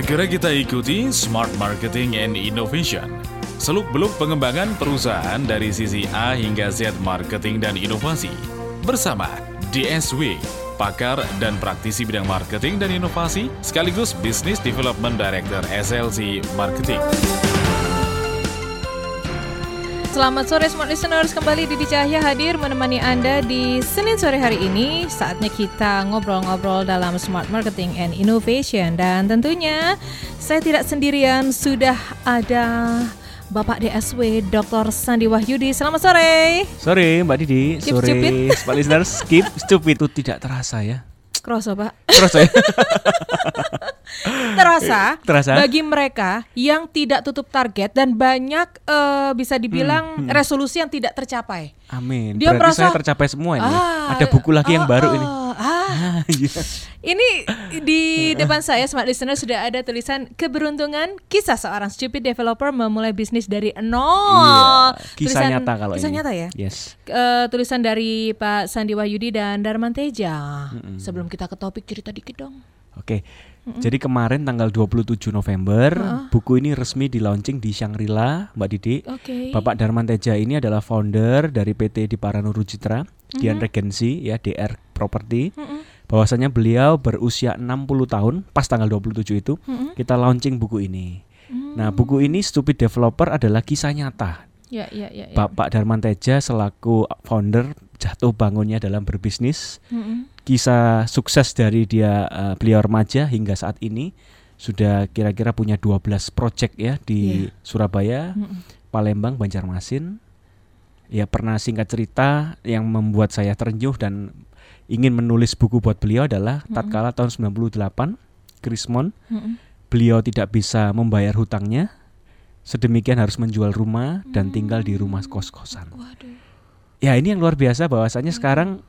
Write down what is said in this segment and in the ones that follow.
Segera kita ikuti Smart Marketing and Innovation. Seluk-beluk pengembangan perusahaan dari sisi A hingga Z marketing dan inovasi. Bersama DSW, pakar dan praktisi bidang marketing dan inovasi, sekaligus Business Development Director SLC Marketing. Selamat sore Smart Listeners, kembali Didi Cahya hadir menemani Anda di Senin sore hari ini. Saatnya kita ngobrol-ngobrol dalam Smart Marketing and Innovation. Dan tentunya saya tidak sendirian, sudah ada Bapak DSW Dr. Sandi Wahyudi. Selamat sore. Sore Mbak Didi, Keep sore stupid. Smart Listeners, skip stupid itu tidak terasa ya. Kroso Pak. Terus ya. Terasa, Terasa? bagi mereka yang tidak tutup target dan banyak eh, bisa dibilang resolusi yang tidak tercapai. Amin. Dia Berarti merasa- saya tercapai semua ini. Ah, Ada buku lagi yang oh, baru oh, ini. Ah, iya. Ini di depan saya Smart Listener sudah ada tulisan keberuntungan kisah seorang stupid developer memulai bisnis dari nol. Iya, kisah Tulisan- nyata kalau kisah ini. nyata ya. Yes. Eh, tulisan dari Pak Sandi Wahyudi dan Darman Teja. Sebelum kita ke topik cerita dikit dong. Oke. Jadi kemarin tanggal 27 November, buku ini resmi di launching di Shangri-La, Mbak Didi. Oke. Bapak Darman Teja ini adalah founder dari PT Diparanuru Citra, Dian Regency ya, DR Property. Bahwasanya beliau berusia 60 tahun pas tanggal 27 itu kita launching buku ini. Nah, buku ini Stupid Developer adalah kisah nyata. Ya, ya, ya. ya. Bapak Darman Teja selaku founder jatuh bangunnya dalam berbisnis, Mm-mm. kisah sukses dari dia eh, beliau remaja hingga saat ini sudah kira-kira punya 12 project ya di Surabaya, Mm-mm. Palembang, Banjarmasin. Ya pernah singkat cerita yang membuat saya terenyuh dan ingin menulis buku buat beliau adalah tatkala tahun 98 Krismon Mm-mm. beliau tidak bisa membayar hutangnya sedemikian harus menjual rumah dan tinggal di rumah kos-kosan. Waduh. Ya ini yang luar biasa bahwasanya sekarang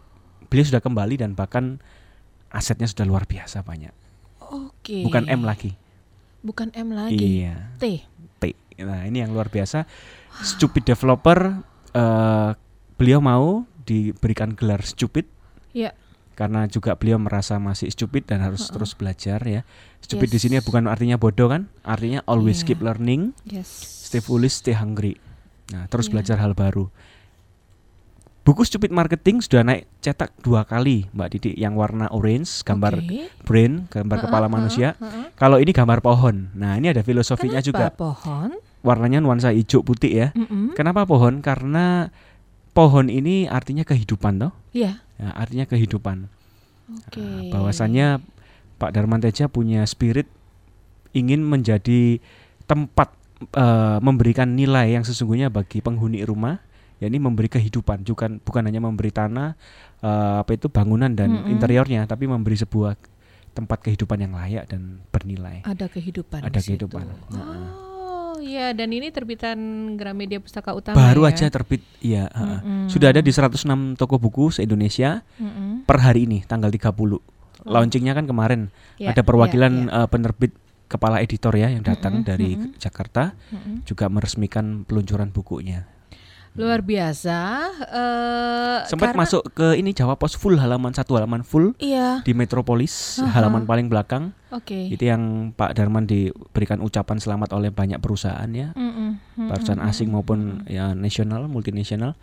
beliau sudah kembali dan bahkan asetnya sudah luar biasa banyak. Oke. Bukan M lagi. Bukan M lagi. Iya. T. T. Nah ini yang luar biasa. Stupid developer eh, beliau mau diberikan gelar stupid Ya. karena juga beliau merasa masih stupid dan harus terus belajar ya. Stupid di Yes. sini bukan artinya bodoh kan? Artinya always Iya. keep learning, Yes. stay foolish, stay hungry. Nah, terus Iya. belajar hal baru. Buku Stupid Marketing sudah naik cetak dua kali, Mbak Didi, yang warna orange, gambar Oke. brain, gambar Heeh, kepala heeh, manusia. heeh. Kalau ini gambar pohon. Nah, ini ada filosofinya juga. Kenapa pohon? Warnanya nuansa hijau putih ya. Mm-mm. Kenapa pohon? Karena pohon ini artinya kehidupan toh. Iya. Ya, artinya kehidupan. Oke. Nah, bahwasannya Pak Darman Teja punya spirit ingin menjadi tempat eh, memberikan nilai yang sesungguhnya bagi penghuni rumah, yakni memberi kehidupan, bukan bukan hanya memberi tanah eh, apa itu bangunan dan Mm-mm. interiornya, tapi memberi sebuah tempat kehidupan yang layak dan bernilai. ada kehidupan. Ada kehidupan. Nah, Oh, iya dan ini terbitan Gramedia Pustaka Utama. Baru ya? aja terbit, iya. heeh. Mm-mm. Sudah ada di 106 toko buku se-Indonesia Mm-mm. per hari ini, tanggal 30. Launchingnya kan kemarin. Ya, ada perwakilan ya, eh, penerbit kepala editor ya yang datang Mm-mm, dari mm-mm. Jakarta Mm-mm. juga meresmikan peluncuran bukunya. Luar biasa. eh, Sempat karena- masuk ke ini Jawa Pos full halaman satu halaman full Iya. di Metropolis Aha. halaman paling belakang Oke. itu yang Pak Darman diberikan ucapan selamat oleh banyak perusahaan ya mm-mm, perusahaan asing maupun ya nasional multinasional.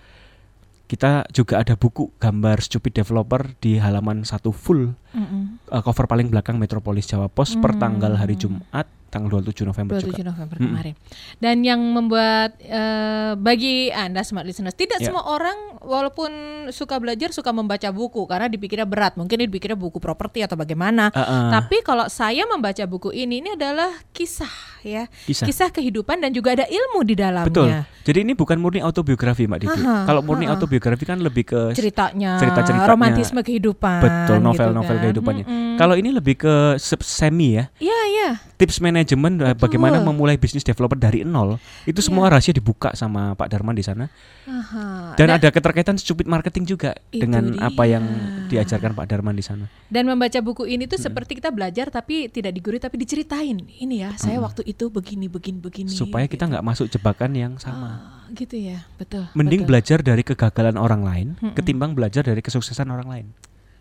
Kita juga ada buku gambar stupid developer di halaman satu full eh, cover paling belakang Metropolis Jawa Pos per Hmm. tanggal hari Jumat tanggal 27 November 27 juga. November Mm-mm. kemarin. Dan yang membuat eh, bagi Anda smart listeners, tidak Ya. semua orang walaupun suka belajar suka membaca buku karena dipikirnya berat. Mungkin dipikirnya buku properti atau bagaimana. Ah, ah. Tapi kalau saya membaca buku ini ini adalah kisah ya. Kisah. kehidupan dan juga ada ilmu di dalamnya. Betul. Jadi ini bukan murni autobiografi, Mbak Didi. Aha, Kalau murni aha. autobiografi kan lebih ke Ceritanya, Cerita-ceritanya. romantisme kehidupan. betul gitu novel-novel kan. kehidupannya. Mm-mm. Kalau ini lebih ke se- semi ya, Iya, iya. Tips manajemen eh, bagaimana memulai bisnis developer dari nol. Itu semua Iya. rahasia dibuka sama Pak Darman di sana. Aha. Dan ada keterkaitan stupid marketing juga dengan apa yang dia. diajarkan Pak Darman di sana. Dan membaca buku ini tuh seperti kita belajar tapi tidak digurui tapi diceritain. Ini ya, saya waktu itu begini begini begini. Supaya kita nggak masuk jebakan yang sama. Ah, gitu ya, betul. Mending betul. belajar dari kegagalan orang lain Mm-mm. ketimbang belajar dari kesuksesan orang lain.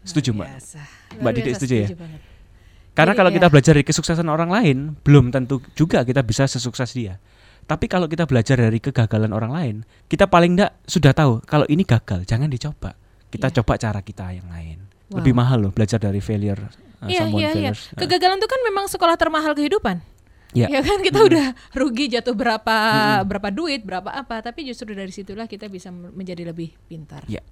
Setuju, Mbak? Mbak Didi biasa, setuju ya? banget. Karena Jadi kalau ya. kita belajar dari kesuksesan orang lain, belum tentu juga kita bisa sesukses dia. Tapi kalau kita belajar dari kegagalan orang lain, kita paling enggak sudah tahu kalau ini gagal, jangan dicoba. Kita Iya. coba cara kita yang lain. Wow. Lebih mahal loh belajar dari failure. uh, Iya iya iya. Uh, Kegagalan itu kan memang sekolah termahal kehidupan. Iya. Ya kan kita udah rugi jatuh berapa berapa duit, berapa apa, tapi justru dari situlah kita bisa menjadi lebih pintar. Iya.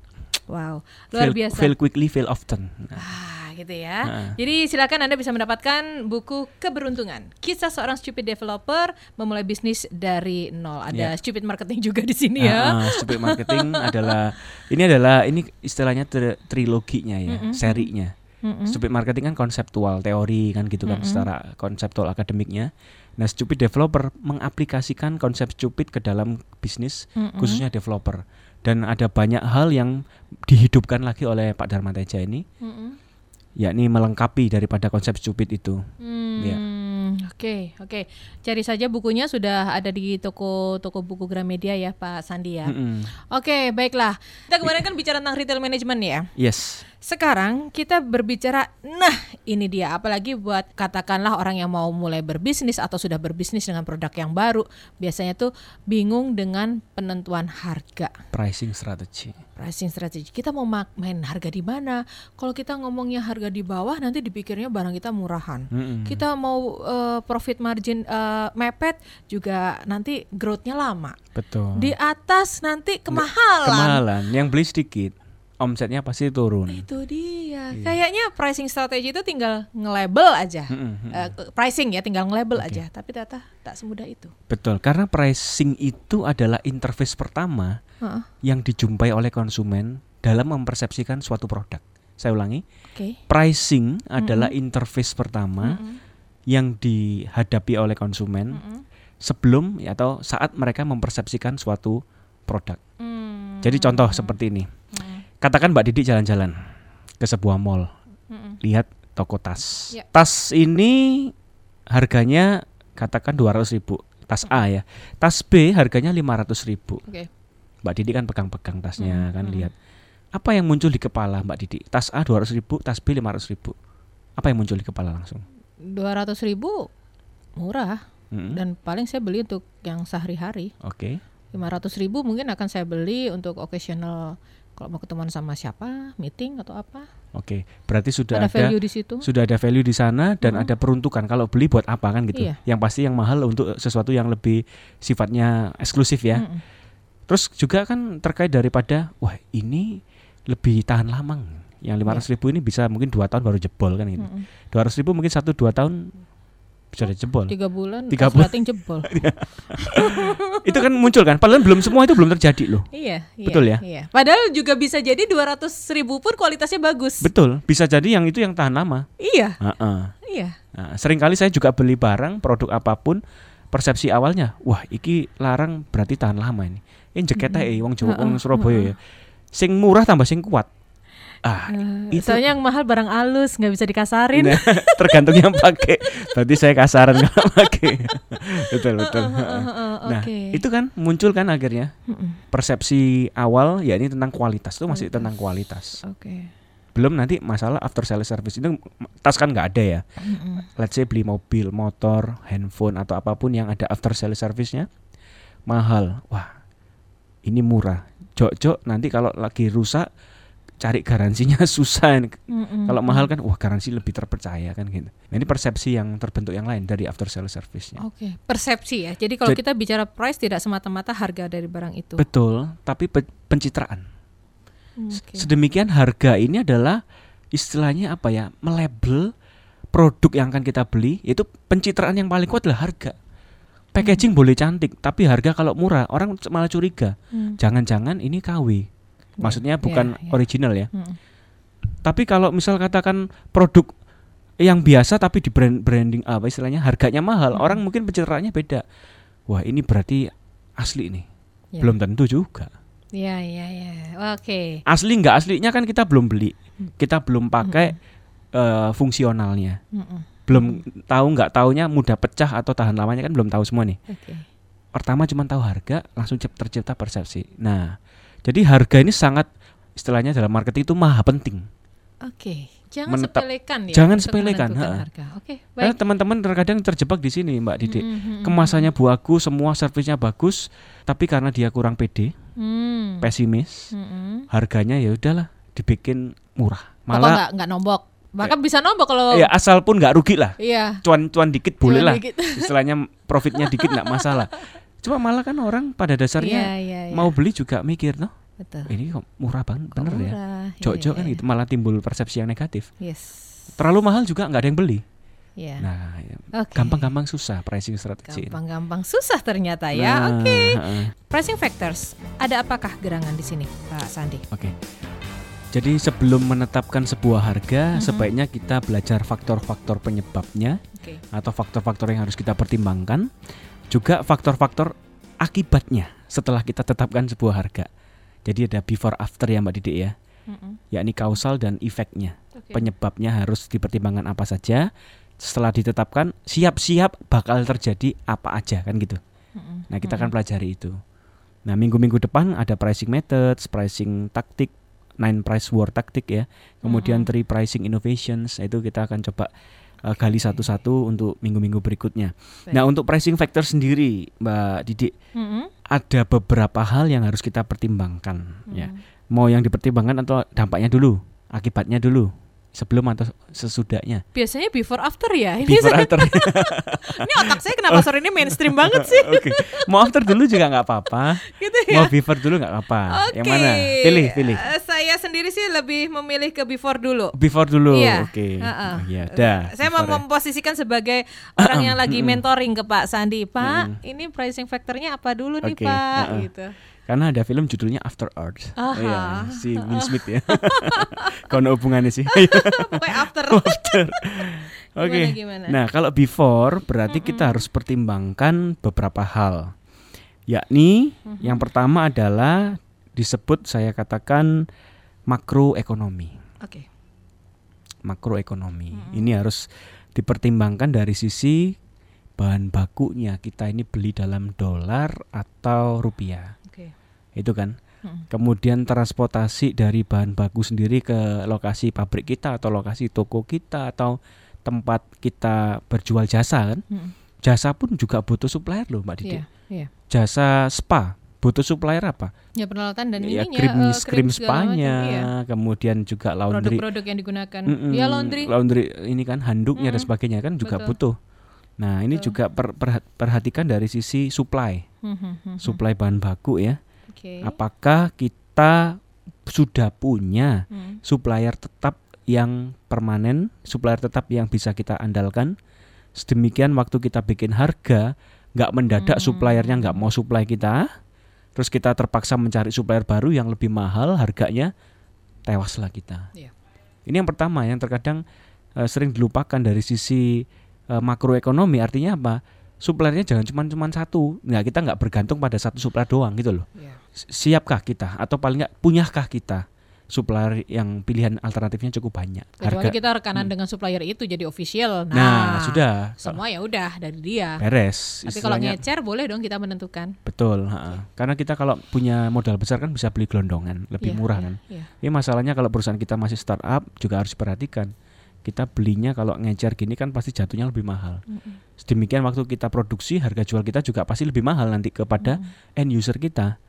Wow, luar fail, biasa. fail quickly, fail often. Ah, gitu ya. Heeh. Jadi silakan Anda bisa mendapatkan buku Keberuntungan. Kisah seorang stupid developer memulai bisnis dari nol. Ada Ya. stupid marketing juga di sini ya. Ah, stupid marketing adalah ini adalah ini istilahnya tri- triloginya ya, serinya. Mm-mm. Stupid marketing kan konseptual, teori kan gitu kan secara konseptual akademiknya. Nah, stupid developer mengaplikasikan konsep stupid ke dalam bisnis Mm-mm. khususnya developer. Dan ada banyak hal yang dihidupkan lagi oleh Pak Dharma Teja ini, Mm-mm. Yakni melengkapi daripada konsep stupid itu. Ya. Hmm, Oke, oke. Cari saja bukunya sudah ada di toko toko buku Gramedia ya, Pak Sandi ya. Mm-mm. Oke, baiklah. Kita kemarin kan bicara tentang retail management ya. Yes. Sekarang kita berbicara, nah ini dia, apalagi buat katakanlah orang yang mau mulai berbisnis atau sudah berbisnis dengan produk yang baru, biasanya tuh bingung dengan penentuan harga, Pricing strategy. pricing strategy. Kita mau main harga di mana? Kalau kita ngomongnya harga di bawah, nanti dipikirnya barang kita murahan. Mm-mm. Kita mau eh, profit margin eh, mepet juga nanti growth-nya lama. Betul. Di atas nanti kemahalan. Kemahalan, yang beli sedikit, omsetnya pasti turun. Itu dia. Iya. Kayaknya pricing strategy itu tinggal nge-label aja. Mm-mm. Eh, ke- pricing ya tinggal nge-label aja, tapi ternyata tak semudah itu. Betul, karena pricing itu adalah interface pertama Heeh. yang dijumpai oleh konsumen dalam mempersepsikan suatu produk. Saya ulangi, Oke. pricing adalah interface pertama Mm-mm. yang dihadapi oleh konsumen Mm-mm. sebelum ya, atau saat mereka mempersepsikan suatu produk. Hmm. Jadi contoh seperti ini. Mm. Katakan Mbak Didi jalan-jalan ke sebuah mall, Mm-mm. lihat toko tas. Ya. Tas ini harganya katakan 200.000 ribu, tas A ya. Tas B harganya 500.000 ribu. Oke. Mbak Didi kan pegang-pegang tasnya Mm, kan mm. lihat. Apa yang muncul di kepala Mbak Didi? Tas A 200.000 ribu, tas B 500.000 ribu. Apa yang muncul di kepala langsung? 200 ribu murah Mm, dan paling saya beli untuk yang sehari-hari. Oke. 500 ribu mungkin akan saya beli untuk occasional kalau mau ketemuan sama siapa, meeting atau apa. Oke, berarti sudah ada ada, value di situ. sudah ada value di sana dan ada peruntukan kalau beli buat apa kan gitu. Iya. Yang pasti yang mahal untuk sesuatu yang lebih sifatnya eksklusif ya. Mm-mm. Terus juga kan terkait daripada wah ini lebih tahan lama. Yang 500 ribu ini bisa mungkin dua tahun baru jebol kan gitu. Mm-mm. 200 ribu mungkin satu dua tahun bisa jebol. Tiga bulan, Tiga bulan. jebol. itu kan muncul kan. Padahal belum semua itu belum terjadi loh. Iya, iya, Betul ya? Iya. Padahal juga bisa jadi 200 ribu pun kualitasnya bagus. Betul. Bisa jadi yang itu yang tahan lama. iya, Heeh. iya. Nah, sering kali saya juga beli barang produk apa pun persepsi awalnya wah iki larang berarti tahan lama ini ini jaketnya eh wong Jawa wong Surabaya ya sing murah tambah sing kuat ah Eh, itu Soalnya yang mahal barang alus nggak bisa dikasarin. Nah, tergantung yang pakai berarti saya kasaran kalau pakai betul betul nah Oke. itu kan muncul kan akhirnya persepsi awal ya ini tentang kualitas itu masih Kualitas. tentang kualitas Oke. belum nanti masalah after sales service itu tas kan nggak ada ya let's say beli mobil, motor, handphone atau apa pun yang ada after sales service-nya mahal. Wah, ini murah. Jok-jok nanti kalau lagi rusak cari garansinya susah. Mm-mm. Kalau mahal kan wah garansi lebih terpercaya kan gitu. Nah, ini persepsi yang terbentuk yang lain dari after sales service-nya. Oke, persepsi ya. Jadi kalau Jadi- kita bicara price tidak semata-mata harga dari barang itu. Betul, tapi pe- pencitraan. Oke. Sedemikian harga ini adalah istilahnya apa ya? melabel produk yang akan kita beli itu pencitraan yang paling kuat adalah harga. Packaging boleh cantik, tapi harga kalau murah orang malah curiga. Hmm. Jangan-jangan ini KW. Maksudnya Iya, bukan iya. original ya. Mm. Tapi kalau misal katakan produk yang biasa tapi di brand branding apa istilahnya harganya mahal, Hmm. orang mungkin pencitraannya beda. Wah, ini berarti asli nih. Ya. Belum tentu juga. Iya, iya, iya. Oke. Asli nggak aslinya kan kita belum beli. Kita belum pakai eh, fungsionalnya. Mm-mm. Belum tahu nggak taunya mudah pecah atau tahan lamanya kan belum tahu semua nih. Oke. Pertama cuma tahu harga, langsung cip- tercipta persepsi. Nah, jadi harga ini sangat istilahnya dalam marketing itu maha penting. Oke, jangan Menetap- sepelekan ya. jangan sepelekan, harga. Oke, Karena baik. teman-teman terkadang terjebak di sini Mbak Didik. Mm, mm, mm, Kemasannya bagus, semua servisnya bagus, tapi karena dia kurang pede, Hmm. pesimis, Mm, mm. harganya ya udahlah dibikin murah. Malah nggak nombok. Bahkan bisa nombok kalau ya asal pun nggak rugi lah. Iya. Cuan-cuan dikit boleh Cuman lah. dikit. Istilahnya profitnya dikit nggak masalah. Cuma malah kan orang pada dasarnya Iya, iya, iya. mau beli juga mikir, noh Betul. ini kok murah banget, Kok bener ya. murah? Jok-jok Iya, kan iya. gitu, malah timbul persepsi yang negatif. Yes. Terlalu mahal juga nggak ada yang beli. Iya. Nah, ya, Oke. gampang-gampang susah pricing strategi. Gampang-gampang susah ternyata ya. Nah, Oke. heeh. Pricing factors. Ada apakah gerangan di sini, Pak Sandi? Oke. Jadi sebelum menetapkan sebuah harga, Mhm. sebaiknya kita belajar faktor-faktor penyebabnya Oke. atau faktor-faktor yang harus kita pertimbangkan, juga faktor-faktor akibatnya setelah kita tetapkan sebuah harga. Jadi ada before after ya Mbak Didik ya, Mm-mm. yakni kausal dan efeknya. Oke. Penyebabnya harus dipertimbangkan apa saja. Setelah ditetapkan, siap-siap bakal terjadi apa aja kan gitu. Mm-mm. Nah, kita akan pelajari itu. Nah, minggu-minggu depan ada pricing methods, pricing taktik, nine price war taktik ya. Kemudian Mm-mm. three pricing innovations. Nah, Itu kita akan coba uh, gali satu-satu untuk minggu-minggu berikutnya. Baik. Nah, untuk pricing factor sendiri, Mbak Didik, Mm-mm. ada beberapa hal yang harus kita pertimbangkan ya. Mm. Mau yang dipertimbangkan atau dampaknya dulu, akibatnya dulu, sebelum atau sesudahnya. Biasanya before after ya. Ini, Before saya- after. ini otak saya kenapa sore ini mainstream banget sih? Oke. Mau after dulu juga nggak apa-apa. gitu ya. Mau before dulu nggak apa-apa. Oke. Yang mana? Pilih, pilih. Eh, saya sendiri sih lebih memilih ke before dulu. Before dulu. Iya. Oke. Heeh. Oh, Iya, dah. Saya mau ya. memposisikan sebagai orang yang lagi mentoring ke Pak Sandi. Pak, ini pricing factornya apa dulu nih Pak? heeh. Gitu. Karena ada film judulnya After Earth. Aha. Iya, si Will Smith ya. Kono hubungannya sih. Pokoknya after. After. Oke. gimana? Nah, kalau before berarti kita harus pertimbangkan beberapa hal. Yakni yang pertama adalah disebut saya katakan makroekonomi. Oke. makroekonomi. Ini harus dipertimbangkan dari sisi bahan bakunya. Kita ini beli dalam dolar atau rupiah. Itu kan. Mm. Kemudian transportasi dari bahan baku sendiri ke lokasi pabrik kita atau lokasi toko kita atau tempat kita berjual jasa kan. Mm. Jasa pun juga butuh supplier loh Mbak Didi. Iya, iya. Jasa spa butuh supplier apa? Ya peralatan dan ya ininya krim eh, krim macam, spanya, iya. kemudian juga laundry Produk-produk yang digunakan. Mm-mm, Ya laundry. ini kan handuknya dan Mm-mm. sebagainya kan juga Betul. butuh. Nah, ini Betul. juga per- perha- perhatikan dari sisi supply, Hmm, hmm, hmm, hmm. supply bahan baku ya. Oke. Apakah kita sudah punya Hmm. supplier tetap yang permanen, supplier tetap yang bisa kita andalkan? Sedemikian waktu kita bikin harga, nggak mendadak Hmm. suppliernya nggak mau supply kita, terus kita terpaksa mencari supplier baru yang lebih mahal harganya, tewaslah kita. Iya. Ini yang pertama yang terkadang eh, sering dilupakan dari sisi eh, makroekonomi. Artinya apa? Suppliernya jangan cuma cuma satu. Nggak kita nggak bergantung pada satu supplier doang gitu loh. S- Siapkah kita atau paling nggak punyakah kita supplier yang pilihan alternatifnya cukup banyak? Kecuali kita rekanan dengan supplier itu jadi official. Nah, Nah, sudah Semua ya udah dari dia. beres. Tapi kalau ngecer boleh dong kita menentukan. betul. ha-ha. Karena kita kalau punya modal besar kan bisa beli gelondongan, lebih Iya, murah iya, kan. iya. Ini masalahnya kalau perusahaan kita masih startup juga harus diperhatikan. Kita belinya kalau ngecer gini kan pasti jatuhnya lebih mahal. Mm-mm. Sedemikian waktu kita produksi harga jual kita juga pasti lebih mahal nanti kepada Mm. end user kita.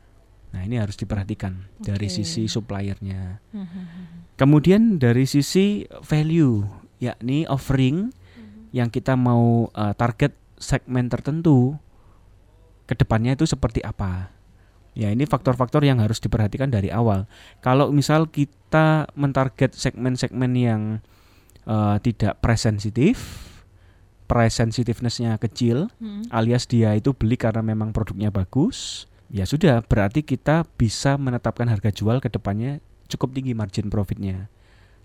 Nah ini harus diperhatikan dari Oke. sisi suppliernya. Hmm, hmm, hmm. Kemudian dari sisi value, yakni offering yang kita mau uh, target segmen tertentu, ke depannya itu seperti apa? Ya ini faktor-faktor yang harus diperhatikan dari awal. Kalau misal kita mentarget segmen-segmen yang uh, tidak price sensitif, price sensitiveness-nya kecil, Hmm. alias dia itu beli karena memang produknya bagus, ya sudah berarti kita bisa menetapkan harga jual ke depannya cukup tinggi margin profitnya.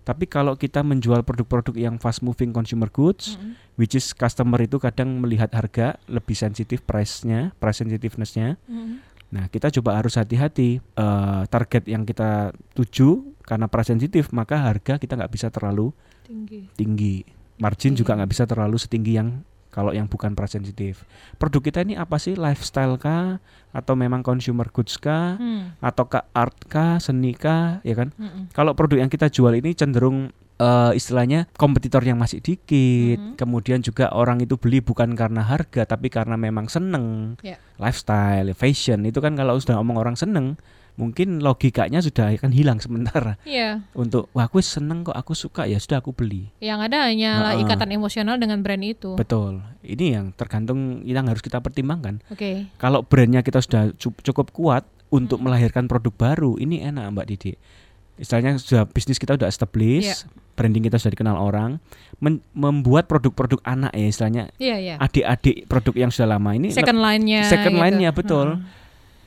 Tapi kalau kita menjual produk-produk yang fast moving consumer goods, Mm-mm. which is customer itu kadang melihat harga lebih sensitif price-nya, price sensitiveness-nya. Mm-mm. Nah, kita coba harus hati-hati eh, target yang kita tuju karena price sensitif, maka harga kita nggak bisa terlalu Tinggi. tinggi. Margin Oke. juga nggak bisa terlalu setinggi yang Kalau yang bukan price sensitive. Produk kita ini apa sih? Lifestyle kah atau memang consumer goods kah Hmm. atau ke art kah, seni kah, ya kan? Mm-mm. Kalau produk yang kita jual ini cenderung eh, istilahnya kompetitor yang masih dikit, Mhm. kemudian juga orang itu beli bukan karena harga tapi karena memang seneng, Ya. lifestyle, fashion itu kan kalau sudah ngomong orang seneng, mungkin logikanya sudah akan hilang sementara Iya, untuk wah aku seneng kok aku suka ya sudah aku beli. yang ada hanyalah Ha-ha. ikatan emosional dengan brand itu. Betul. Ini yang tergantung yang harus kita pertimbangkan. Oke. Kalau brandnya kita sudah cu- cukup kuat untuk Hmm. melahirkan produk baru, ini enak Mbak Didi. Istilahnya sudah bisnis kita sudah established, branding kita sudah dikenal orang, men- membuat produk-produk anak ya istilahnya Iya, iya. adik-adik produk yang sudah lama ini Second line-nya. second gitu. line-nya, betul. Hmm.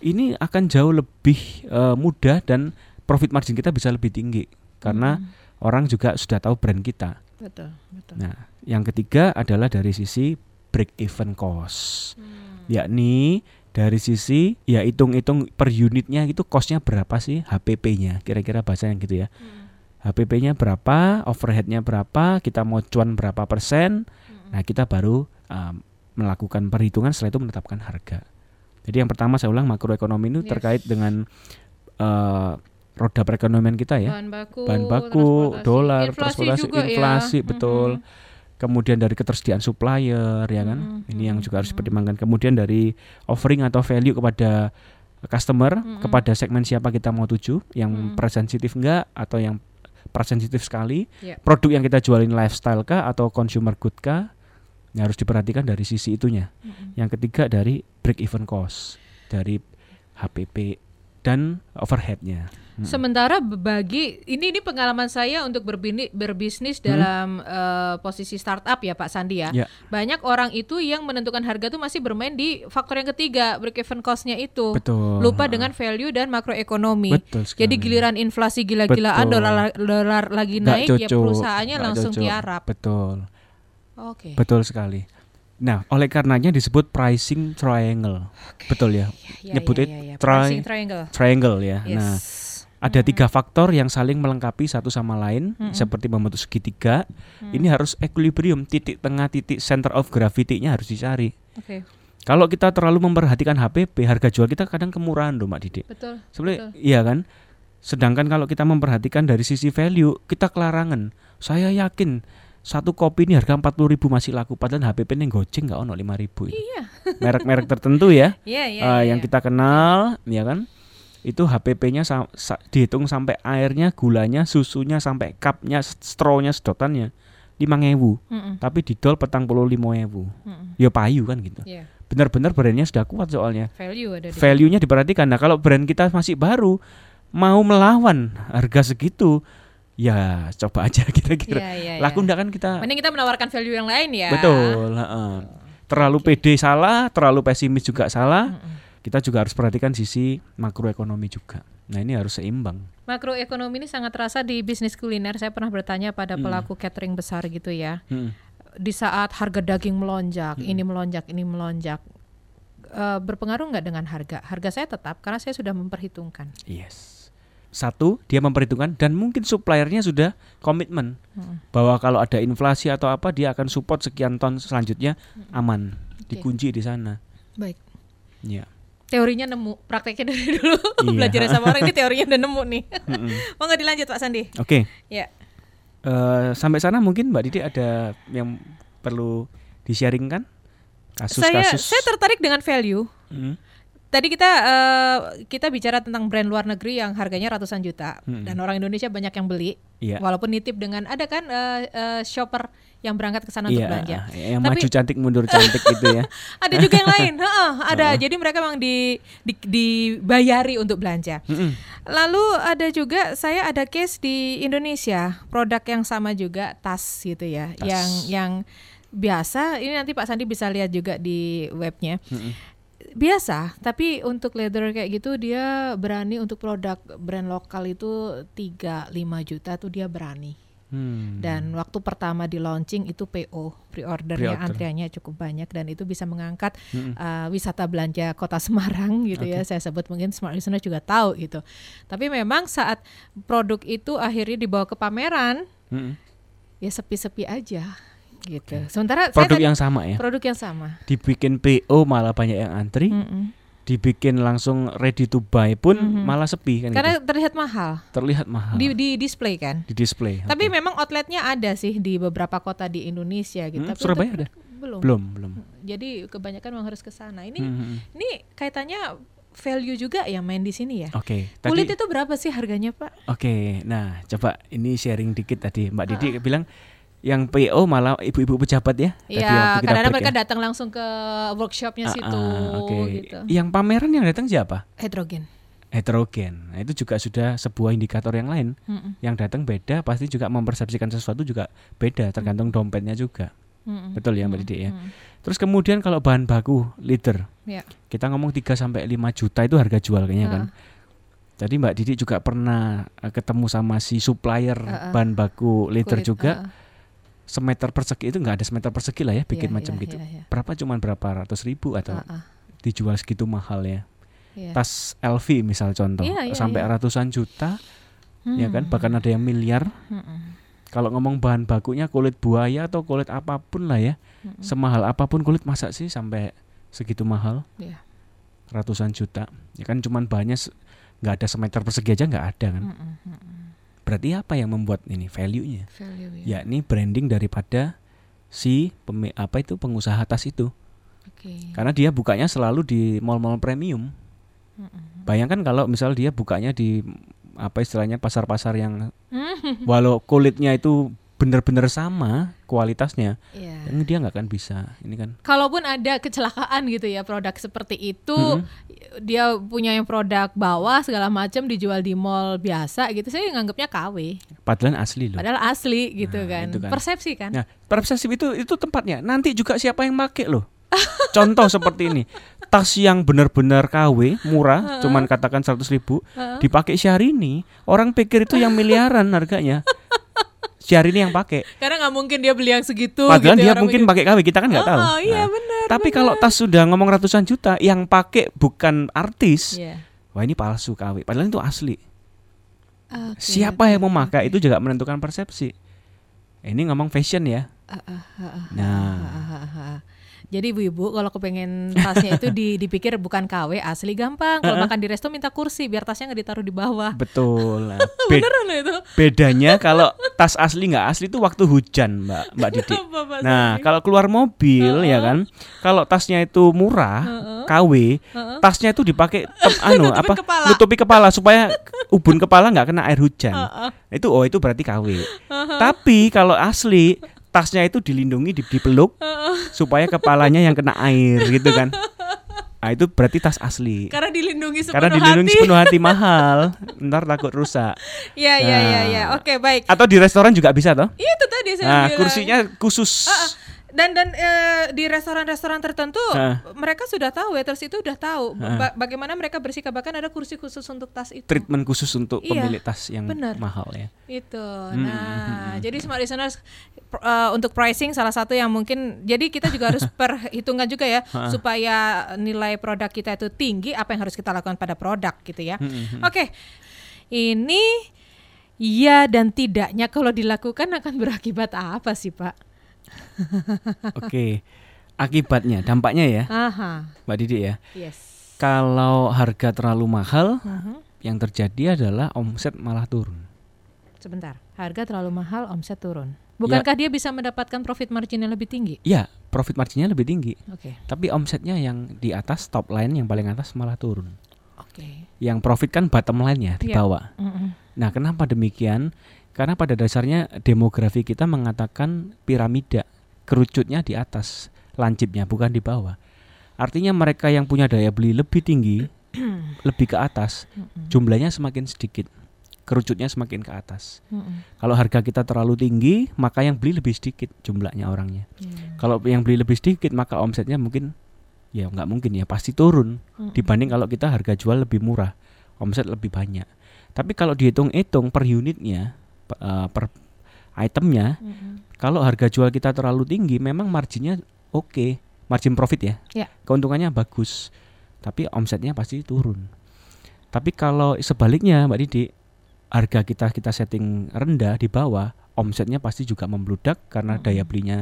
Ini akan jauh lebih eh, mudah dan profit margin kita bisa lebih tinggi karena Hmm. orang juga sudah tahu brand kita. betul, betul. Nah, yang ketiga adalah dari sisi break even cost. Hmm. yakni dari sisi ya hitung-hitung per unitnya itu costnya berapa sih HPP-nya kira-kira bahasanya gitu ya Hmm. HPP-nya berapa overhead-nya berapa kita mau cuan berapa persen Hmm. nah kita baru um, melakukan perhitungan setelah itu menetapkan harga jadi yang pertama saya ulang makroekonomi itu Yes. terkait dengan eh, roda perekonomian kita ya Bahan baku, bahan baku transportasi. dolar inflasi transportasi juga ya. inflasi betul Mhm. kemudian dari ketersediaan supplier ya kan Mhm, ini yang juga harus dipertimbangkan kemudian dari offering atau value kepada customer Mhm. kepada segmen siapa kita mau tuju yang Mhm. price sensitif enggak atau yang price sensitif sekali Ya. produk yang kita jualin lifestyle kah atau consumer good kah ya harus diperhatikan dari sisi itunya Mhm. yang ketiga dari break even cost dari HPP dan overheadnya Mm. Sementara bagi ini ini pengalaman saya untuk berbini, berbisnis dalam eh, posisi startup ya Pak Sandi ya. Hmm. Ya. Banyak orang itu yang menentukan harga tuh masih bermain di faktor yang ketiga break even cost-nya itu. betul Lupa Ha. dengan value dan makroekonomi. betul sekali. Jadi giliran inflasi gila-gilaan dolar dolar lagi Nggak naik ya perusahaannya nggak langsung cocok. tiarap. betul Oke. betul sekali nah oleh karenanya disebut pricing triangle betul ya Ya, nyebutnya ya, ya, ya. tri- Pricing triangle. triangle ya Yes. nah ada tiga faktor yang saling melengkapi satu sama lain Mm-mm. seperti membentuk segitiga Hmm. ini harus equilibrium titik tengah titik center of gravity-nya harus dicari Oke. kalau kita terlalu memperhatikan HPP harga jual kita kadang kemurahan loh Mbak Didik Betul. sebenarnya iya kan sedangkan kalau kita memperhatikan dari sisi value kita kelarangan saya yakin satu kopi ini harga 40.000 ribu masih laku. Padahal HPP ini goceng nggak ono 5.000 ribu Iya. merek-merek tertentu ya. Iya, iya. eh, iya, yang kita kenal ya kan? Itu HPP-nya sa- sa- dihitung sampai airnya gulanya susunya sampai cupnya strawnya sedotannya 5000 Mm-mm, tapi didol petang puluh lima ewu mm-mm. ya payu kan gitu. Iya. benar-benar brandnya sudah kuat soalnya. Value ada di value-nya diperhatikan. Nah kalau brand kita masih baru mau melawan harga segitu ya coba aja kira-kira Iya, iya, laku iya. kan kita Mending kita menawarkan value yang lain ya. betul heeh. terlalu pede salah terlalu pesimis juga salah Mm-mm. kita juga harus perhatikan sisi makroekonomi juga. Nah ini harus seimbang. Makroekonomi ini sangat terasa di bisnis kuliner. Saya pernah bertanya pada Mm. pelaku catering besar gitu ya. Hmm. Di saat harga daging melonjak, Mm. ini melonjak, ini melonjak, eh, berpengaruh nggak dengan harga? Harga saya tetap karena saya sudah memperhitungkan. Yes. Satu, dia memperhitungkan dan mungkin suppliernya sudah komitmen Mm. bahwa kalau ada inflasi atau apa dia akan support sekian ton selanjutnya aman, Oke. dikunci di sana. Baik. Ya. Teorinya nemu, prakteknya dari dulu. Iya. Belajar sama orang ini teorinya udah nemu nih. Mm-mm. Mau nggak dilanjut Pak Sandi? Oke. Ya. Eh, sampai sana mungkin Mbak Didi ada yang perlu di-sharingkan Saya kasus-kasus. saya tertarik dengan value. Mm. Tadi kita eh, kita bicara tentang brand luar negeri yang harganya ratusan juta Mm. dan orang Indonesia banyak yang beli, Iya. walaupun nitip dengan ada kan eh, eh, shopper yang berangkat ke sana untuk Iya, belanja. yang Tapi- maju cantik mundur cantik gitu ya. Ada juga yang lain, Heeh, ada. Jadi mereka memang di, di- dibayari untuk belanja. Mm-mm. Lalu ada juga saya ada case di Indonesia produk yang sama juga tas gitu ya, Tas. yang yang biasa. Ini nanti Pak Sandi bisa lihat juga di webnya. Mm-mm. Biasa, tapi untuk leather kayak gitu dia berani untuk produk brand lokal itu 3 5 juta tuh dia berani. Hmm. Dan waktu pertama di launching itu PO, pre-ordernya Pre-order. antriannya cukup banyak dan itu bisa mengangkat Mm-mm. uh, wisata belanja kota Semarang gitu ya. Saya sebut mungkin smart listener juga tahu gitu. Tapi memang saat produk itu akhirnya dibawa ke pameran Mm-mm. ya sepi-sepi aja. Gitu. Sementara saya Produk tadi- yang sama ya. produk yang sama. Dibikin PO malah banyak yang antri, Mm-mm. dibikin langsung ready to buy pun Mhm. malah sepi kan Karena gitu. terlihat mahal Terlihat mahal di di display kan. di display. Tapi Oke. memang outletnya ada sih di beberapa kota di Indonesia gitu. Hmm, Tapi Surabaya ada? Belum. belum, belum. Jadi kebanyakan memang harus ke sana. Ini Hmm, hmm. ini kaitannya value juga ya main di sini ya. Oke, tadi Kulit itu berapa sih harganya, Pak? Oke, nah coba ini sharing dikit tadi Mbak Didi bilang yang PO malah ibu-ibu pejabat ya. Iya, break mereka ya. datang langsung ke workshopnya Ah, situ ah, Oke, gitu. yang pameran yang datang siapa? Hidrogen. Heterogen. Nah, itu juga sudah sebuah indikator yang lain. Mm-mm. Yang datang beda pasti juga mempersepsikan sesuatu juga beda tergantung dompetnya juga. Mm-mm. Betul ya Mbak Didi ya. Mm-mm. Terus kemudian kalau bahan baku liter, Ya. kita ngomong 3 sampai 5 juta itu harga jual kayaknya kan. Jadi Mbak Didi juga pernah eh, ketemu sama si supplier Ah, ah. bahan baku liter Kulit, juga. ah, semeter persegi itu nggak ada semeter persegi lah ya bikin Iya, macam iya, gitu. iya, iya. Berapa cuman berapa ratus ribu atau ah, ah, dijual segitu mahal ya. iya. Tas LV misal contoh Iya, iya, sampai iya. ratusan juta ya kan Hmm. bahkan ada yang miliar. Mm-mm. Kalau ngomong bahan bakunya kulit buaya atau kulit apa pun lah ya. Mm-mm. Semahal apa pun kulit masa sih sampai segitu mahal Iya. ratusan juta. Ya kan cuman bahannya nggak ada semeter persegi aja nggak ada kan. Mm-mm, mm-mm. Berarti apa yang membuat ini value-nya? Value ya. Yakni branding daripada si pemi- apa itu pengusaha tas itu. Oke. Karena dia bukanya selalu di mall-mall premium. Mm-mm. Bayangkan kalau misal dia bukanya di apa istilahnya pasar-pasar yang walau kulitnya itu benar-benar sama kualitasnya, Iya. ini dia nggak akan bisa. Ini kan Kalaupun ada kecelakaan gitu ya produk seperti itu, Mhm. dia punya yang produk bawah segala macam dijual di mall biasa gitu, saya nganggapnya KW. padahal asli loh. Padahal asli gitu Nah, kan. kan. Persepsi kan. Nah, persepsi itu itu tempatnya. Nanti juga siapa yang make loh. Contoh seperti ini, tas yang benar-benar KW murah, cuman katakan 100 ribu, dipakai Syahrini, orang pikir itu yang miliaran harganya. Syahrini yang pakai. Karena nggak mungkin dia beli yang segitu. Padahal gitu dia mungkin pakai KW, kita kan nggak tahu. Oh iya Nah, benar. Tapi benar. kalau tas sudah ngomong ratusan juta, yang pakai bukan artis, Iya. wah ini palsu KW. Padahal itu asli. Oke, Siapa oke, yang memakai itu juga menentukan persepsi. Ini ngomong fashion ya. Ah, ah, ah, Nah, ah, ah, ah. Jadi ibu-ibu kalau kepengen tasnya itu di- dipikir bukan KW asli gampang. Kalau makan di resto minta kursi biar tasnya nggak ditaruh di bawah. betul. Nah, be- Beneran loh itu. bedanya kalau tas asli nggak asli itu waktu hujan, Mbak Mbak Didi. Apa, Pak Nah, kalau keluar mobil ya kan, kalau tasnya itu murah, KW, tasnya itu dipakai tem- anu apa? kepala. Nutupi kepala supaya ubun kepala nggak kena air hujan. Heeh. Itu oh itu berarti KW. Tapi kalau asli tasnya itu dilindungi di- dipeluk supaya kepalanya yang kena air gitu kan. Nah, itu berarti tas asli. Karena dilindungi sepenuh Karena dilindungi hati. sepenuh hati mahal, ntar takut rusak. Iya iya iya Nah. iya. Oke baik. Atau di restoran juga bisa toh? Iya itu tadi saya Nah, bilang. kursinya khusus. Dan dan eh, di restoran-restoran tertentu Heeh. mereka sudah tahu waiters itu udah tahu ba- bagaimana mereka bersihkan bahkan ada kursi khusus untuk tas itu. treatment khusus untuk Iya, pemilik tas yang benar. mahal ya. Itu. Hmm, Nah, jadi smart listeners pr- eh, untuk pricing salah satu yang mungkin jadi kita juga harus perhitungkan juga ya supaya nilai produk kita itu tinggi apa yang harus kita lakukan pada produk gitu ya. Hmm, Oke. Ini iya dan tidaknya kalau dilakukan akan berakibat apa sih, Pak? Oke. Akibatnya, dampaknya ya, Aha. Mbak Didi ya. Yes. Kalau harga terlalu mahal, Mhm. yang terjadi adalah omset malah turun. Sebentar. Harga terlalu mahal, omset turun. Ya. Bukankah dia bisa mendapatkan profit margin yang lebih tinggi? Ya, profit marginnya lebih tinggi, Oke. tapi omsetnya yang di atas top line yang paling atas malah turun. Oke. Yang profit kan bottom line-nya di Iya. bawah. Mm-mm. Nah, kenapa demikian? Karena pada dasarnya demografi kita mengatakan piramida, kerucutnya di atas, lancipnya bukan di bawah. Artinya mereka yang punya daya beli lebih tinggi, lebih ke atas, jumlahnya semakin sedikit. Kerucutnya semakin ke atas. Kalau harga kita terlalu tinggi, maka yang beli lebih sedikit jumlahnya orangnya. Iya. Kalau yang beli lebih sedikit, maka omsetnya mungkin ya nggak mungkin ya pasti turun dibanding kalau kita harga jual lebih murah, omset lebih banyak. Tapi kalau dihitung-hitung per unitnya, eh, per itemnya, Mm-mm. kalau harga jual kita terlalu tinggi, memang marginnya oke, margin profit ya, Ya. keuntungannya bagus, tapi omsetnya pasti turun. Tapi kalau sebaliknya, Mbak Didi, harga kita kita setting rendah di bawah, omsetnya pasti juga membludak karena Mm-mm. daya belinya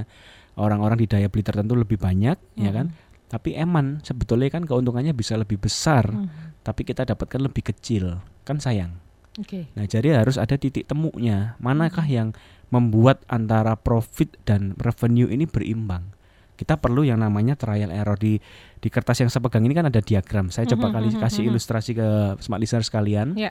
orang-orang di daya beli tertentu lebih banyak, ya kan? Mm-mm. Tapi eman sebetulnya kan keuntungannya bisa lebih besar, Mm. tapi kita dapatkan lebih kecil, kan sayang. Oke. Nah, jadi harus ada titik temunya. Manakah yang membuat antara profit dan revenue ini berimbang? Kita perlu yang namanya trial error di di kertas yang saya pegang ini kan ada diagram. Saya coba Mhm, kali mhm, kasih ilustrasi ke smart listener sekalian. Ya.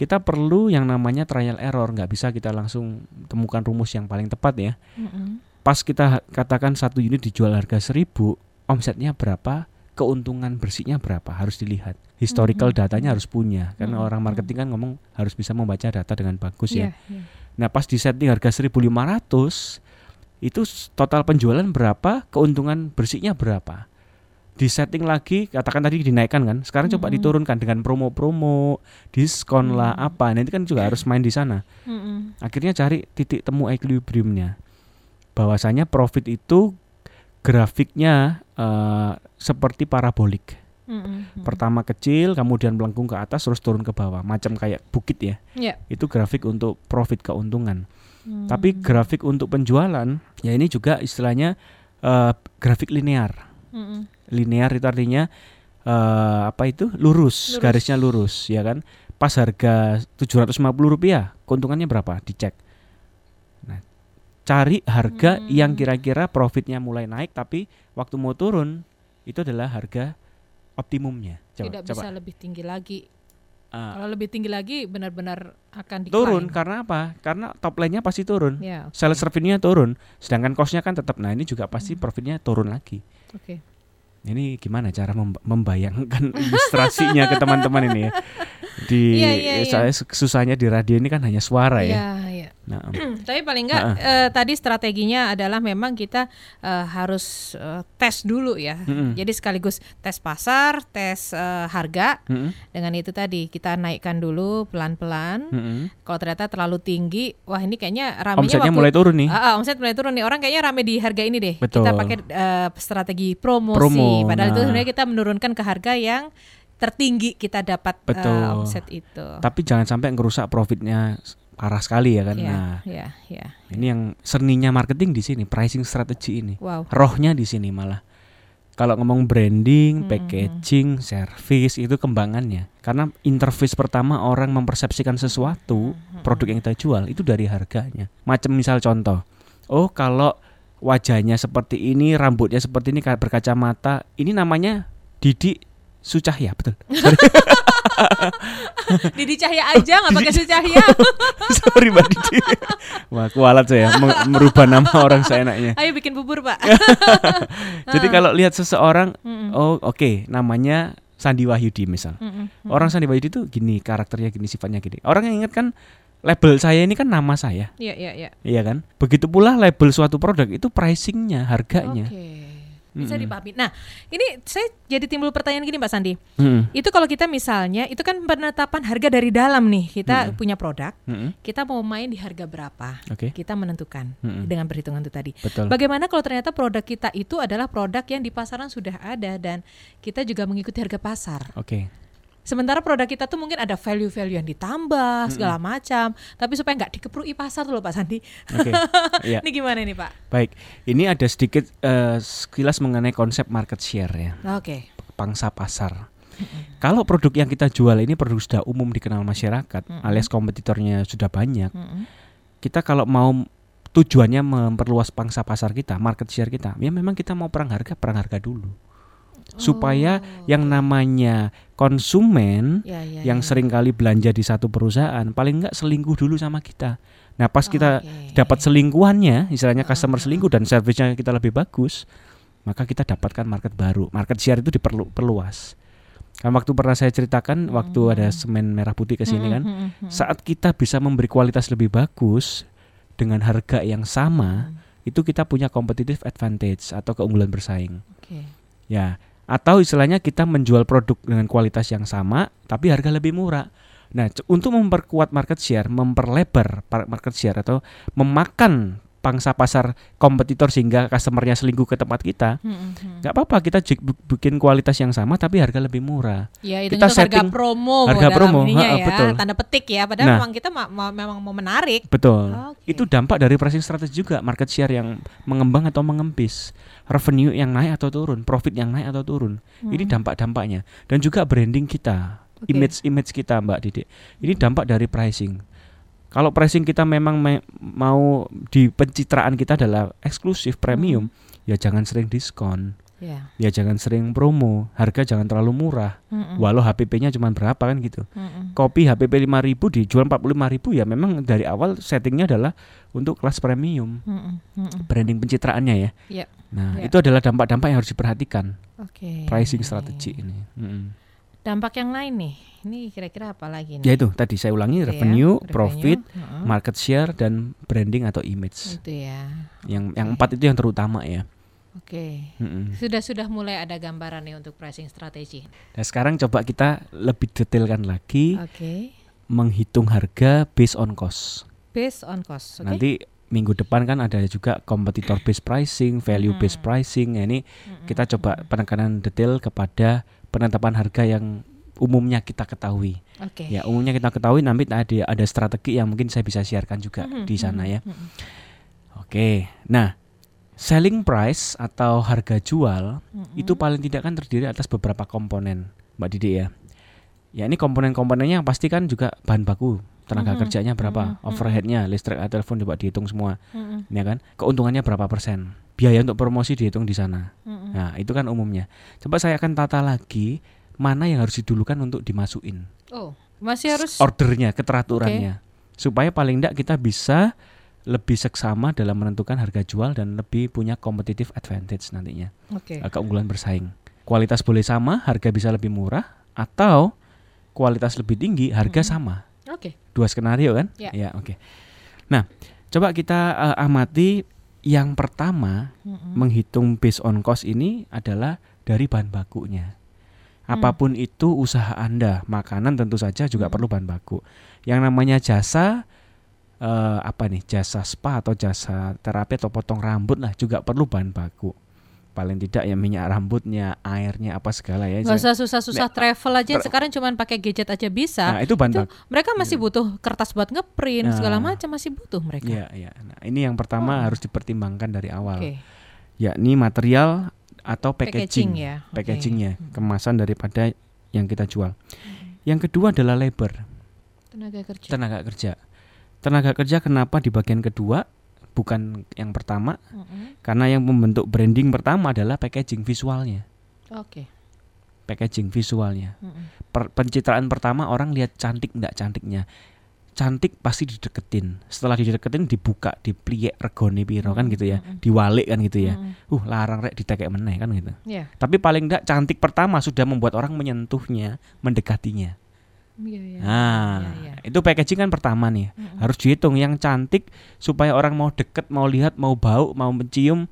Kita perlu yang namanya trial error. Nggak bisa kita langsung temukan rumus yang paling tepat ya. Mm-mm. Pas kita katakan satu unit dijual harga 1000, omsetnya berapa? Keuntungan bersihnya berapa? Harus dilihat. Historical Mhm, datanya harus punya. Karena Mhm, orang marketing kan ngomong harus bisa membaca data dengan bagus ya. Iya, iya. Nah, pas di setting harga 1500 itu total penjualan berapa, keuntungan bersihnya berapa. Di setting lagi, katakan tadi dinaikkan kan. Sekarang coba diturunkan dengan promo-promo, diskon lah apa. Nanti kan juga harus main di sana. Akhirnya cari titik temu equilibriumnya. Bahwasanya profit itu grafiknya eh, seperti parabolik. Mm-mm. Pertama kecil, kemudian melengkung ke atas terus turun ke bawah, macam kayak bukit ya. Iya. Itu grafik untuk profit keuntungan. Mm. Tapi grafik untuk penjualan ya ini juga istilahnya eh, grafik linear. Mm-mm. Linear itu artinya eh, apa itu? Lurus, Lurus. garisnya lurus, ya kan? Pas harga 750 rupiah, keuntungannya berapa? Dicek. Nah, cari harga Hmm. yang kira-kira profitnya mulai naik, tapi waktu mau turun itu adalah harga optimumnya. Coba, tidak coba. bisa lebih tinggi lagi. Ah, Kalau lebih tinggi lagi benar-benar akan decline. turun karena apa? Karena top line-nya pasti turun. Ya. oke. Sales revenue-nya turun, sedangkan cost-nya kan tetap. Nah, ini juga pasti Hmm. profitnya turun lagi. Oke. Ini gimana cara mem- membayangkan ilustrasinya ke teman-teman ini ya? Di iya. saya su- susahnya di radio ini kan hanya suara ya. Iya, iya. Nah, Tapi paling enggak eh, tadi strateginya adalah memang kita eh, harus eh, tes dulu ya. Mm-mm. Jadi sekaligus tes pasar, tes eh, harga. mm-mm, Dengan itu tadi kita naikkan dulu pelan-pelan. mm-mm. Kalau ternyata terlalu tinggi, wah ini kayaknya ramenya omsetnya waktu mulai turun nih. Ah, ah, omset mulai turun nih. Orang kayaknya rame di harga ini deh. Betul. Kita pakai eh, strategi promosi. Promo, Padahal itu nah. sebenarnya kita menurunkan ke harga yang tertinggi kita dapat eh, Betul. omset itu. Tapi jangan sampai ngerusak profitnya parah sekali ya kan. Iya, Nah, iya, iya. ini yang seninya marketing di sini, pricing strategy ini. Wow. Rohnya di sini malah. Kalau ngomong branding, Mm-mm. packaging, service itu kembangannya. Karena interface pertama orang mempersepsikan sesuatu, produk yang kita jual itu dari harganya. Macam misal contoh, oh kalau wajahnya seperti ini, rambutnya seperti ini, berkacamata, ini namanya Didi Sucahya, betul. Didi Cahya aja nggak pakai Su Cahya. sorry Mbak Didi. Wah, kualat saya me- merubah nama orang seenaknya. Ayo bikin bubur, Pak. Jadi kalau lihat seseorang, oh oke, namanya Sandi Wahyudi misal. Orang Sandi Wahyudi itu gini, karakternya gini, sifatnya gini. Orang yang ingat kan label saya ini kan nama saya, Iya, iya, iya. iya kan? Begitu pula label suatu produk itu pricingnya, harganya. Oke. Bisa Mm-mm. dipahami. Nah, ini saya jadi timbul pertanyaan gini, Pak Sandi. Mm-mm. Itu kalau kita misalnya, itu kan penetapan harga dari dalam nih. Kita Mm-mm. punya produk, Mm-mm. kita mau main di harga berapa. Oke, Kita menentukan Mm-mm. dengan perhitungan itu tadi. betul. Bagaimana kalau ternyata produk kita itu adalah produk yang di pasaran sudah ada dan kita juga mengikuti harga pasar. Oke. Sementara produk kita tuh mungkin ada value-value yang ditambah segala macam, tapi supaya nggak dikeprui pasar tuh loh Pak Sandi. Oke. Iya. Ini gimana nih Pak? Baik. Ini ada sedikit eh, sekilas mengenai konsep market share ya, Oke. pangsa pasar. Kalau produk yang kita jual ini produk sudah umum dikenal masyarakat, Mm-mm. alias kompetitornya sudah banyak, Mm-mm. kita kalau mau tujuannya memperluas pangsa pasar kita, market share kita, ya memang kita mau perang harga, perang harga dulu. Supaya Oh, yang namanya konsumen ya, ya, yang ya. sering kali belanja di satu perusahaan, paling enggak selingkuh dulu sama kita. Nah, pas kita Oke. dapat selingkuhannya, istilahnya customer selingkuh dan servisnya kita lebih bagus, maka kita dapatkan market baru. Market share itu diperluas. Kan waktu pernah saya ceritakan waktu ada Hmm. semen merah putih ke sini kan, Mm, mm, mm, mm. saat kita bisa memberi kualitas lebih bagus dengan harga yang sama, Mm, itu kita punya competitive advantage atau keunggulan bersaing. Oke. Ya, atau istilahnya kita menjual produk dengan kualitas yang sama tapi harga lebih murah. Nah, untuk memperkuat market share, memperlebar market share atau memakan pangsa pasar kompetitor sehingga customernya selingkuh ke tempat kita, Hmm, hmm, hmm. nggak apa-apa kita bikin kualitas yang sama tapi harga lebih murah. Ya itu Kita untuk harga setting promo harga promo, ha-ha, ya, betul. tanda petik ya. Padahal Nah. memang kita ma- ma- memang mau menarik. Betul. Oke. Itu dampak dari pricing strategi juga, market share yang mengembang atau mengempis, revenue yang naik atau turun, profit yang naik atau turun. Ini dampak-dampaknya dan juga branding kita, Oke. image-image kita, Mbak Didik. Ini dampak dari pricing. Kalau pricing kita memang me- mau di pencitraan kita adalah eksklusif premium, ya jangan sering diskon, Ya. ya jangan sering promo, harga jangan terlalu murah. Hmm, hmm, Walau HPP-nya cuma berapa kan gitu. hmm, hmm. Kopi HPP 5000 dijual 45000 ya memang dari awal settingnya adalah untuk kelas premium. Hmm, hmm, hmm, hmm. Branding pencitraannya ya. Ya. Nah, Ya. itu adalah dampak-dampak yang harus diperhatikan Oke. pricing strategi ini. Mm-mm. Dampak yang lain nih. Ini kira-kira apa lagi nih? Ya itu tadi saya ulangi Oke ya, revenue, revenue, profit, heeh. market share dan branding atau image. Itu ya. Yang yang empat itu yang terutama ya. Oke. Mm-mm. Sudah sudah mulai ada gambaran nih untuk pricing strategi. Nah, sekarang coba kita lebih detailkan lagi Oke. menghitung harga based on cost. Based on cost. Oke. Nanti minggu depan kan ada juga competitor based pricing, value based Hmm. pricing. Ya, ini Mm-mm. kita coba penekanan detail kepada penetapan harga yang umumnya kita ketahui. Oke. Ya, umumnya kita ketahui nanti ada ada strategi yang mungkin saya bisa siarkan juga Mhm, di sana ya. mhm. Oke. Nah, selling price atau harga jual Mhm. itu paling tidak kan terdiri atas beberapa komponen, Mbak Didi ya. Ya, ini komponen-komponennya yang pasti kan juga bahan baku, tenaga Mhm, kerjanya berapa, mhm, mhm. overheadnya, listrik, telepon coba dihitung semua, Mhm, ya kan? Keuntungannya berapa persen? Biaya untuk promosi dihitung di sana. mhm. Nah, itu kan umumnya. Coba saya akan tata lagi mana yang harus didulukan untuk dimasukin Oh, masih harus ordernya, keteraturannya, supaya paling tidak kita bisa lebih seksama dalam menentukan harga jual dan lebih punya competitive advantage nantinya, Oke. eh, keunggulan bersaing. Kualitas boleh sama, harga bisa lebih murah, atau kualitas lebih tinggi, harga Mhm. sama. Oke. Dua skenario kan? Ya. oke. Nah, coba kita eh, amati yang pertama Mhm. menghitung based on cost ini adalah dari bahan bakunya. Hmm. Apa pun itu usaha Anda, makanan tentu saja juga Hmm. perlu bahan baku. Yang namanya jasa eh, apa nih? Jasa spa atau jasa terapi atau potong rambut lah juga perlu bahan baku. Paling tidak ya minyak rambutnya, airnya apa segala ya. Gak usah susah-susah travel aja. ter- Sekarang cuman pakai gadget aja bisa. Nah, itu bahan itu baku. mereka masih butuh kertas buat ngeprint Nah. segala macam masih butuh mereka. Iya, iya. Nah, ini yang pertama Oh. harus dipertimbangkan dari awal. Oke. Yakni material atau Packaging packaging. ya. Packagingnya, Hmm. kemasan daripada yang kita jual. Yang kedua adalah labor, Tenaga kerja. tenaga kerja. Tenaga kerja kenapa di bagian kedua bukan yang pertama? Mhm. Karena yang membentuk branding pertama adalah packaging visualnya. Oke. Packaging visualnya. Mhm. Per- pencitraan pertama orang lihat cantik enggak cantiknya. Cantik pasti dideketin. Setelah dideketin dibuka, dipliek regone piro kan gitu ya. Diwalik kan gitu ya. Mhm. Uh, larang rek ditekek meneh kan gitu. Iya. Tapi paling enggak cantik pertama sudah membuat orang menyentuhnya, mendekatinya. Iya, iya. Nah, Iya, iya. itu packaging kan pertama nih. Mhm. Harus dihitung yang cantik supaya orang mau deket, mau lihat, mau bau, mau mencium.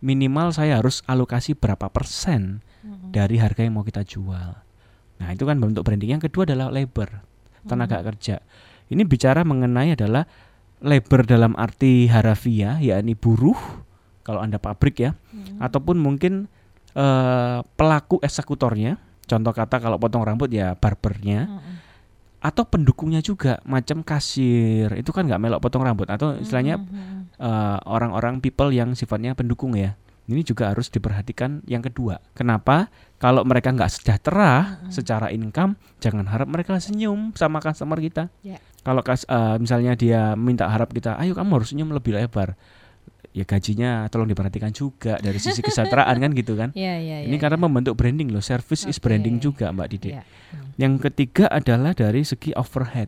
Minimal saya harus alokasi berapa persen Mhm. dari harga yang mau kita jual. Nah, itu kan bentuk branding. Yang kedua adalah labor, tenaga kerja. Ini bicara mengenai adalah labor dalam arti harafiah, yakni buruh kalau Anda pabrik ya, Mhm. ataupun mungkin eh, pelaku eksekutornya. Contoh kata kalau potong rambut ya barbernya Mhm. Atau pendukungnya juga macam kasir. Itu kan nggak melok potong rambut. Atau istilahnya Mhm. eh, orang-orang people yang sifatnya pendukung ya. Ini juga harus diperhatikan yang kedua. Kenapa? Kalau mereka nggak sejahtera Mm-mm. secara income jangan harap mereka senyum sama customer kita. Ya. kalau kas- eh, misalnya dia minta harap kita ayo kamu harus senyum lebih lebar ya gajinya tolong diperhatikan juga dari sisi kesejahteraan kan gitu kan Iya, iya, ini iya, karena iya. membentuk branding loh service is Oke. branding juga mbak Didi. Hmm. yang ketiga adalah dari segi overhead.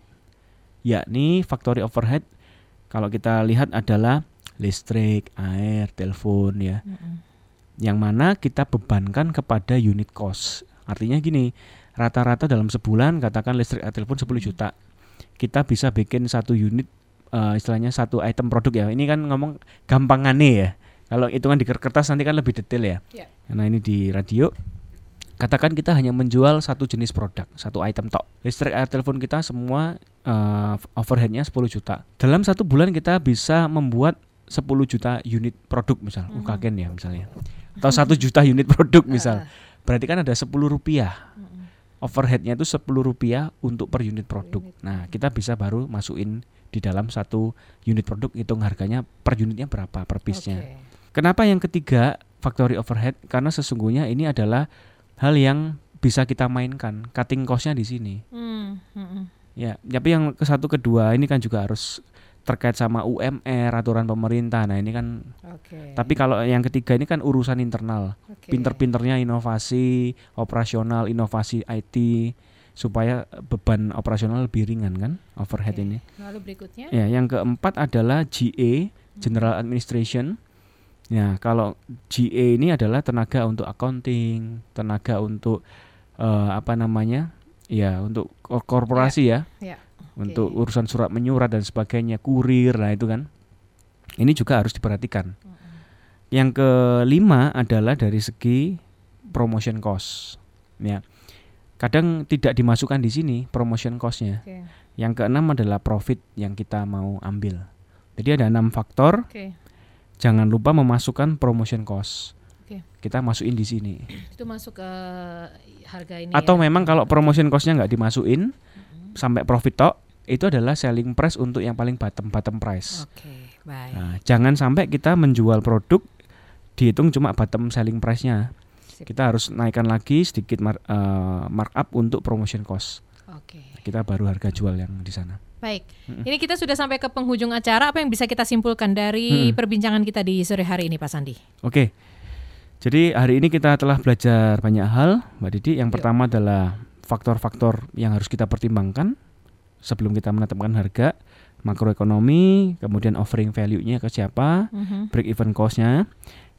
Yakni factory overhead kalau kita lihat adalah listrik, air, telepon ya. Mhm. Yang mana kita bebankan kepada unit cost. Artinya gini, rata-rata dalam sebulan katakan listrik air telepon 10 juta. Kita bisa bikin satu unit eh, istilahnya satu item produk ya. Ini kan ngomong gampangane ya. Kalau hitungan di kertas nanti kan lebih detail ya. Iya. Karena ini di radio katakan kita hanya menjual satu jenis produk, satu item tok. Listrik air telepon kita semua eh, overheadnya 10 juta. Dalam satu bulan kita bisa membuat 10 juta unit produk misal, mm UKGen ya misalnya. Atau satu juta unit produk misal. Berarti kan ada 10 rupiah. Overheadnya itu 10 rupiah untuk per unit produk. Nah, kita bisa baru masukin di dalam satu unit produk hitung harganya per unitnya berapa per piece-nya. Oke. Kenapa yang ketiga factory overhead? Karena sesungguhnya ini adalah hal yang bisa kita mainkan. Cutting cost-nya di sini. Hmm, hmm. Ya, tapi yang ke satu kedua ini kan juga harus terkait sama UMR aturan pemerintah. Nah, ini kan Oke. tapi kalau yang ketiga ini kan urusan internal. Oke. Pinter-pinternya inovasi, operasional, inovasi IT supaya beban operasional lebih ringan kan overhead Oke. ini. Lalu berikutnya? Ya, yang keempat adalah GA, General Administration. Ya, kalau GA ini adalah tenaga untuk accounting, tenaga untuk eh, apa namanya? Ya, untuk kor- korporasi ya, Ya. untuk urusan surat menyurat dan sebagainya, kurir, nah itu kan. Ini juga harus diperhatikan. Yang kelima adalah dari segi promotion cost. Ya. Kadang tidak dimasukkan di sini promotion cost-nya. Oke. Yang keenam adalah profit yang kita mau ambil. Jadi ada enam faktor. Oke. Jangan lupa memasukkan promotion cost. Kita masukin di sini. Itu masuk ke harga ini Atau ya? memang kalau promotion costnya nggak dimasukin sampai profit tok, itu adalah selling price untuk yang paling bottom bottom price. Oke, baik. Nah, jangan sampai kita menjual produk dihitung cuma bottom selling price-nya. Sip. Kita harus naikkan lagi sedikit mar- eh, markup untuk promotion cost. Oke. Kita baru harga jual yang di sana. Baik. Ini kita sudah sampai ke penghujung acara. Apa yang bisa kita simpulkan dari Mm-mm. perbincangan kita di sore hari ini, Pak Sandi? Oke. Jadi hari ini kita telah belajar banyak hal, Mbak Didi. Yang Yuk. pertama adalah faktor-faktor yang harus kita pertimbangkan sebelum kita menetapkan harga, makroekonomi, kemudian offering value-nya ke siapa, Mhm. break even cost-nya.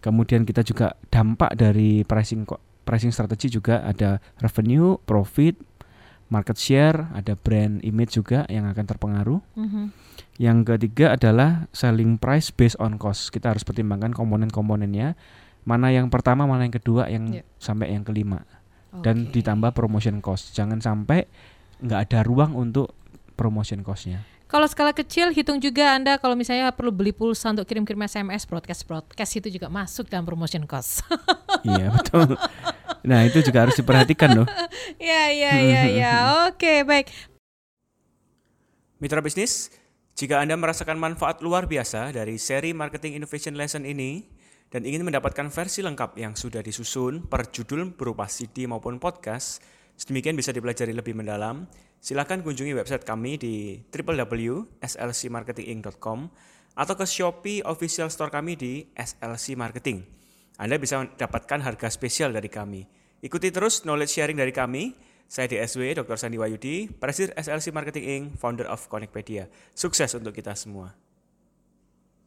Kemudian kita juga dampak dari pricing pricing strategi juga ada revenue, profit, market share, ada brand image juga yang akan terpengaruh. Mhm. Yang ketiga adalah selling price based on cost. Kita harus pertimbangkan komponen-komponennya. Mana yang pertama, mana yang kedua, yang Ya. sampai yang kelima. Dan Oke. ditambah promotion cost. Jangan sampai nggak ada ruang untuk promotion costnya. Kalau skala kecil hitung juga Anda kalau misalnya perlu beli pulsa untuk kirim-kirim SMS broadcast broadcast itu juga masuk dalam promotion cost. iya betul. Nah itu juga harus diperhatikan loh. ya ya ya ya. Oke, baik. Mitra bisnis, jika Anda merasakan manfaat luar biasa dari seri Marketing Innovation Lesson ini dan ingin mendapatkan versi lengkap yang sudah disusun per judul berupa CD maupun podcast, sedemikian bisa dipelajari lebih mendalam, silakan kunjungi website kami di www.slcmarketinginc.com atau ke Shopee official store kami di SLC Marketing. Anda bisa mendapatkan harga spesial dari kami. Ikuti terus knowledge sharing dari kami. Saya DSW Dr. Sandi Wayudi, Presiden SLC Marketing Inc., founder of Connectpedia. Sukses untuk kita semua.